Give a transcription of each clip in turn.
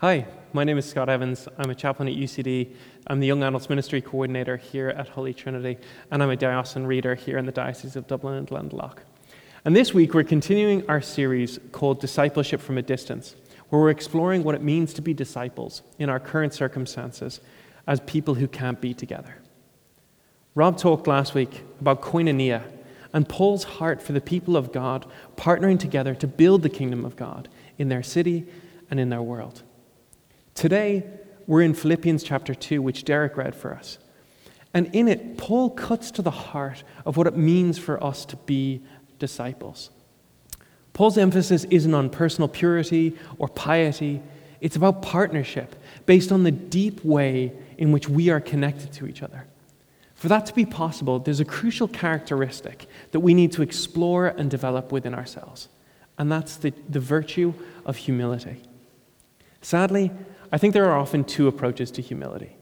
Hi, my name is Scott Evans. I'm a chaplain at UCD. I'm the Young Adults Ministry Coordinator here at Holy Trinity, and I'm a diocesan reader here in the Diocese of Dublin and Glendalough. And this week, we're continuing our series called Discipleship from a Distance, where we're exploring what it means to be disciples in our current circumstances as people who can't be together. Rob talked last week about koinonia and Paul's heart for the people of God partnering together to build the kingdom of God in their city and in their world. Today, we're in Philippians chapter 2, which Derek read for us. And in it, Paul cuts to the heart of what it means for us to be disciples. Paul's emphasis isn't on personal purity or piety, it's about partnership based on the deep way in which we are connected to each other. For that to be possible, there's a crucial characteristic that we need to explore and develop within ourselves, and that's the, the virtue of humility. Sadly, I think there are often two approaches to humility.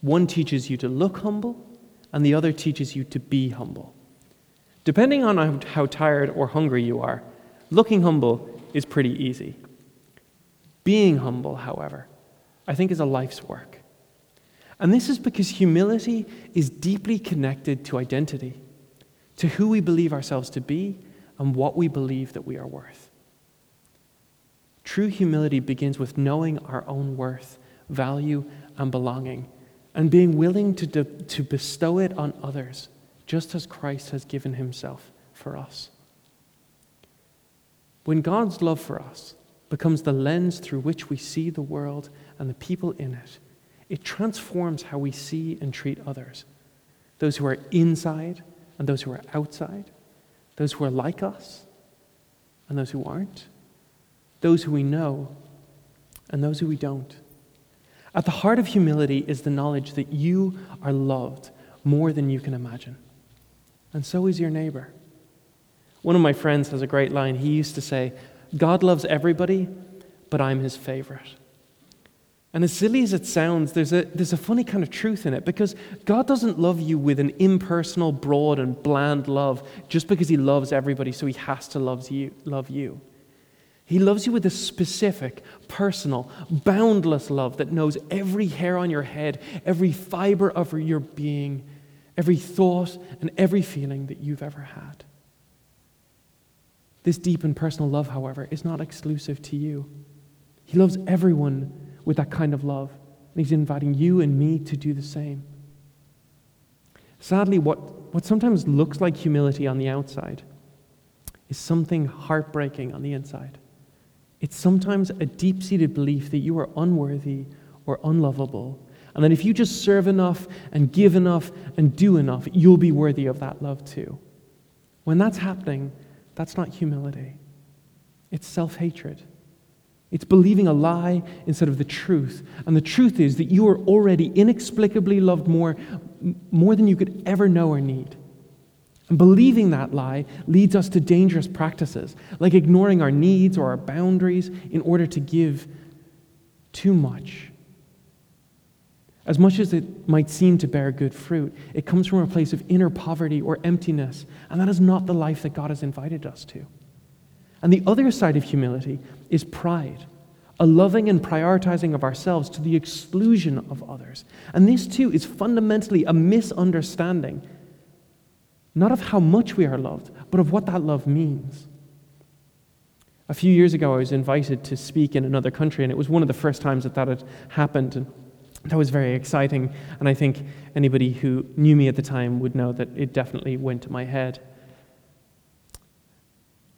One teaches you to look humble, and the other teaches you to be humble. Depending on how tired or hungry you are, looking humble is pretty easy. Being humble, however, I think is a life's work. And this is because humility is deeply connected to identity, to who we believe ourselves to be and what we believe that we are worth. True humility begins with knowing our own worth, value, and belonging, and being willing to, de- to bestow it on others, just as Christ has given himself for us. When God's love for us becomes the lens through which we see the world and the people in it, it transforms how we see and treat others those who are inside and those who are outside, those who are like us and those who aren't, those who we know and those who we don't. At the heart of humility is the knowledge that you are loved more than you can imagine, and so is your neighbor. One of my friends has a great line. He used to say, God loves everybody, but I'm his favorite. And as silly as it sounds, there's a, there's a funny kind of truth in it because God doesn't love you with an impersonal, broad, and bland love just because He loves everybody, so He has to love you. Love you. He loves you with a specific, personal, boundless love that knows every hair on your head, every fiber of your being, every thought, and every feeling that you've ever had. This deep and personal love, however, is not exclusive to you. He loves everyone with that kind of love. And He's inviting you and me to do the same. Sadly, what, what sometimes looks like humility on the outside is something heartbreaking on the inside. It's sometimes a deep seated belief that you are unworthy or unlovable, and that if you just serve enough and give enough and do enough, you'll be worthy of that love too. When that's happening, that's not humility, it's self hatred. It's believing a lie instead of the truth. And the truth is that you are already inexplicably loved more, more than you could ever know or need. And believing that lie leads us to dangerous practices, like ignoring our needs or our boundaries in order to give too much. As much as it might seem to bear good fruit, it comes from a place of inner poverty or emptiness, and that is not the life that God has invited us to. And the other side of humility is pride, a loving and prioritizing of ourselves to the exclusion of others. And this too is fundamentally a misunderstanding, not of how much we are loved, but of what that love means. A few years ago, I was invited to speak in another country, and it was one of the first times that that had happened. And that was very exciting. And I think anybody who knew me at the time would know that it definitely went to my head.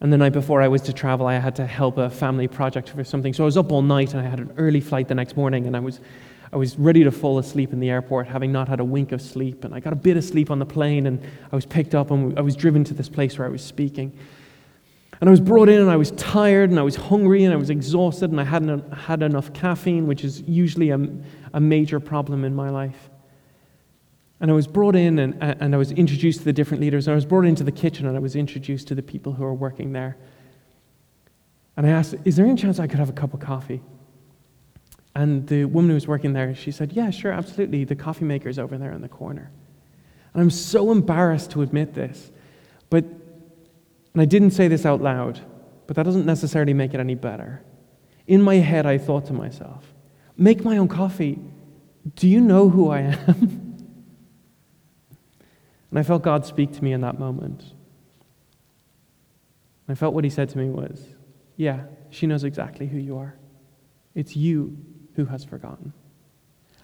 And the night before I was to travel, I had to help a family project for something. So I was up all night and I had an early flight the next morning and I was, I was ready to fall asleep in the airport, having not had a wink of sleep. And I got a bit of sleep on the plane and I was picked up and I was driven to this place where I was speaking. And I was brought in and I was tired and I was hungry and I was exhausted and I hadn't had enough caffeine, which is usually a, a major problem in my life. And I was brought in and, and I was introduced to the different leaders. And I was brought into the kitchen and I was introduced to the people who are working there. And I asked, Is there any chance I could have a cup of coffee? And the woman who was working there, she said, Yeah, sure, absolutely. The coffee maker's over there in the corner. And I'm so embarrassed to admit this. But, and I didn't say this out loud, but that doesn't necessarily make it any better. In my head, I thought to myself, make my own coffee. Do you know who I am? and I felt God speak to me in that moment. I felt what he said to me was, Yeah, she knows exactly who you are. It's you who has forgotten.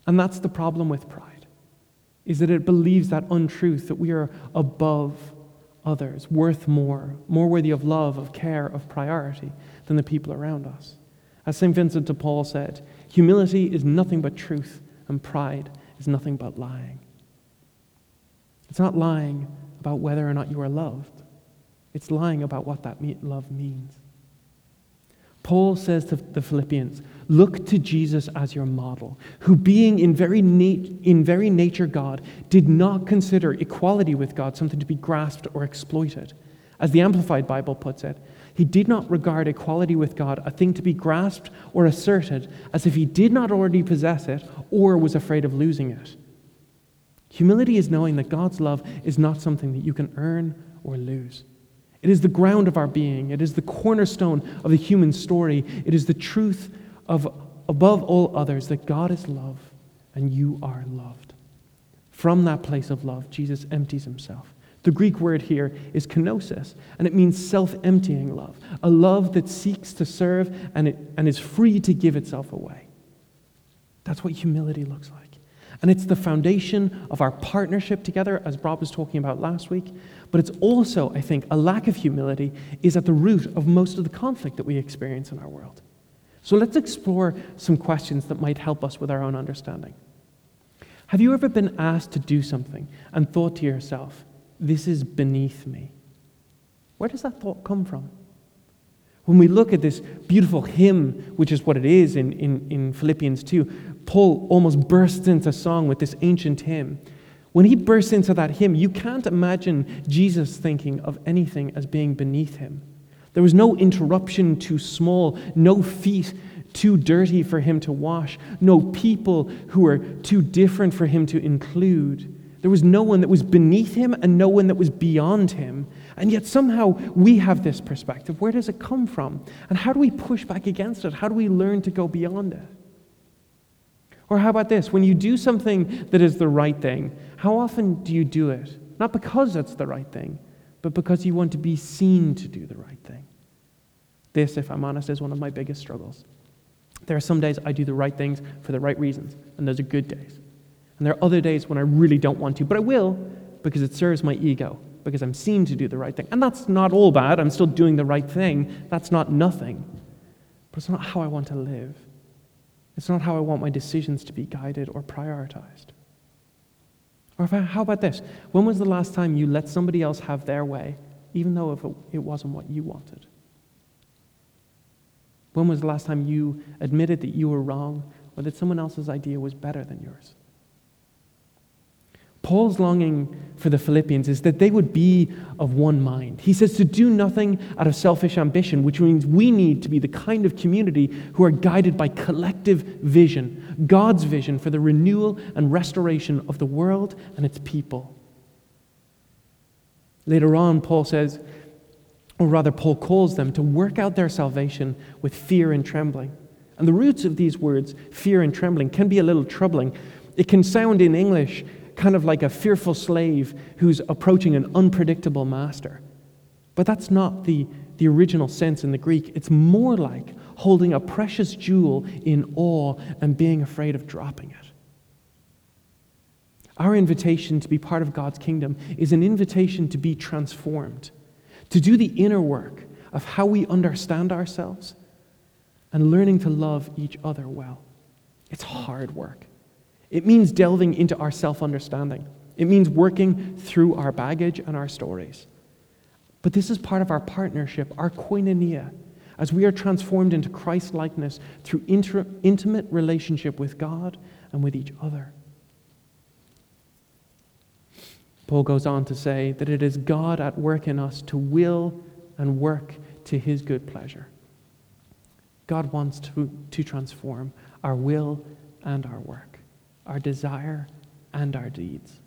And that's the problem with pride, is that it believes that untruth that we are above others, worth more, more worthy of love, of care, of priority than the people around us. As St. Vincent de Paul said, humility is nothing but truth, and pride is nothing but lying. It's not lying about whether or not you are loved, it's lying about what that love means. Paul says to the Philippians, Look to Jesus as your model, who, being in very, nat- in very nature God, did not consider equality with God something to be grasped or exploited. As the Amplified Bible puts it, he did not regard equality with God a thing to be grasped or asserted as if he did not already possess it or was afraid of losing it. Humility is knowing that God's love is not something that you can earn or lose. It is the ground of our being. It is the cornerstone of the human story. It is the truth of, above all others, that God is love and you are loved. From that place of love, Jesus empties himself. The Greek word here is kenosis, and it means self emptying love, a love that seeks to serve and, it, and is free to give itself away. That's what humility looks like. And it's the foundation of our partnership together, as Rob was talking about last week. But it's also, I think, a lack of humility is at the root of most of the conflict that we experience in our world. So let's explore some questions that might help us with our own understanding. Have you ever been asked to do something and thought to yourself, this is beneath me? Where does that thought come from? When we look at this beautiful hymn, which is what it is in, in, in Philippians 2, Paul almost bursts into song with this ancient hymn. When he bursts into that hymn, you can't imagine Jesus thinking of anything as being beneath him. There was no interruption too small, no feet too dirty for him to wash, no people who were too different for him to include. There was no one that was beneath him and no one that was beyond him. And yet somehow we have this perspective. Where does it come from? And how do we push back against it? How do we learn to go beyond it? Or how about this? When you do something that is the right thing, how often do you do it? Not because it's the right thing, but because you want to be seen to do the right thing. This, if I'm honest, is one of my biggest struggles. There are some days I do the right things for the right reasons, and those are good days. And there are other days when I really don't want to, but I will because it serves my ego, because I'm seen to do the right thing. And that's not all bad. I'm still doing the right thing. That's not nothing. But it's not how I want to live. It's not how I want my decisions to be guided or prioritized. Or I, how about this? When was the last time you let somebody else have their way, even though if it, it wasn't what you wanted? When was the last time you admitted that you were wrong or that someone else's idea was better than yours? Paul's longing for the Philippians is that they would be of one mind. He says to do nothing out of selfish ambition, which means we need to be the kind of community who are guided by collective vision, God's vision for the renewal and restoration of the world and its people. Later on, Paul says, or rather, Paul calls them to work out their salvation with fear and trembling. And the roots of these words, fear and trembling, can be a little troubling. It can sound in English kind of like a fearful slave who's approaching an unpredictable master. But that's not the, the original sense in the Greek. It's more like holding a precious jewel in awe and being afraid of dropping it. Our invitation to be part of God's kingdom is an invitation to be transformed, to do the inner work of how we understand ourselves and learning to love each other well. It's hard work. It means delving into our self understanding. It means working through our baggage and our stories. But this is part of our partnership, our koinonia, as we are transformed into Christ likeness through inter- intimate relationship with God and with each other. Paul goes on to say that it is God at work in us to will and work to his good pleasure. God wants to, to transform our will and our work our desire, and our deeds.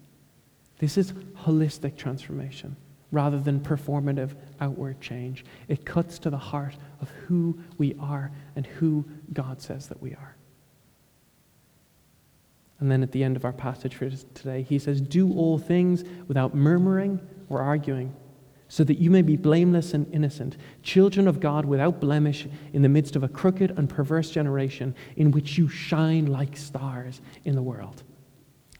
This is holistic transformation, rather than performative outward change. It cuts to the heart of who we are and who God says that we are. And then at the end of our passage for today, he says, Do all things without murmuring or arguing, so that you may be blameless and innocent, children of God without blemish in the midst of a crooked and perverse generation in which you shine like stars in the world.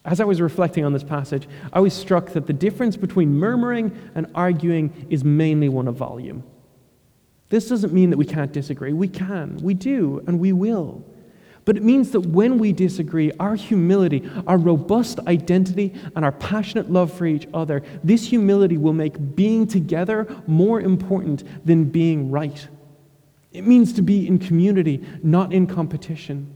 As I was reflecting on this passage, I was struck that the difference between murmuring and arguing is mainly one of volume. This doesn't mean that we can't disagree. We can, we do, and we will. But it means that when we disagree, our humility, our robust identity, and our passionate love for each other, this humility will make being together more important than being right. It means to be in community, not in competition.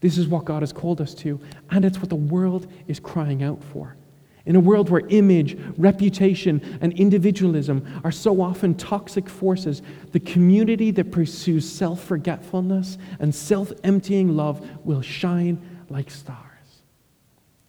This is what God has called us to, and it's what the world is crying out for. In a world where image, reputation, and individualism are so often toxic forces, the community that pursues self forgetfulness and self emptying love will shine like stars.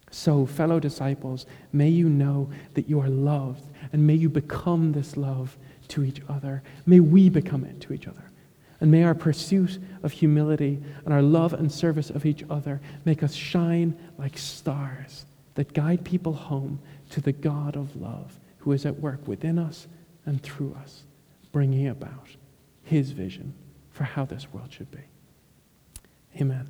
So, fellow disciples, may you know that you are loved, and may you become this love to each other. May we become it to each other. And may our pursuit of humility and our love and service of each other make us shine like stars that guide people home to the God of love who is at work within us and through us, bringing about his vision for how this world should be. Amen.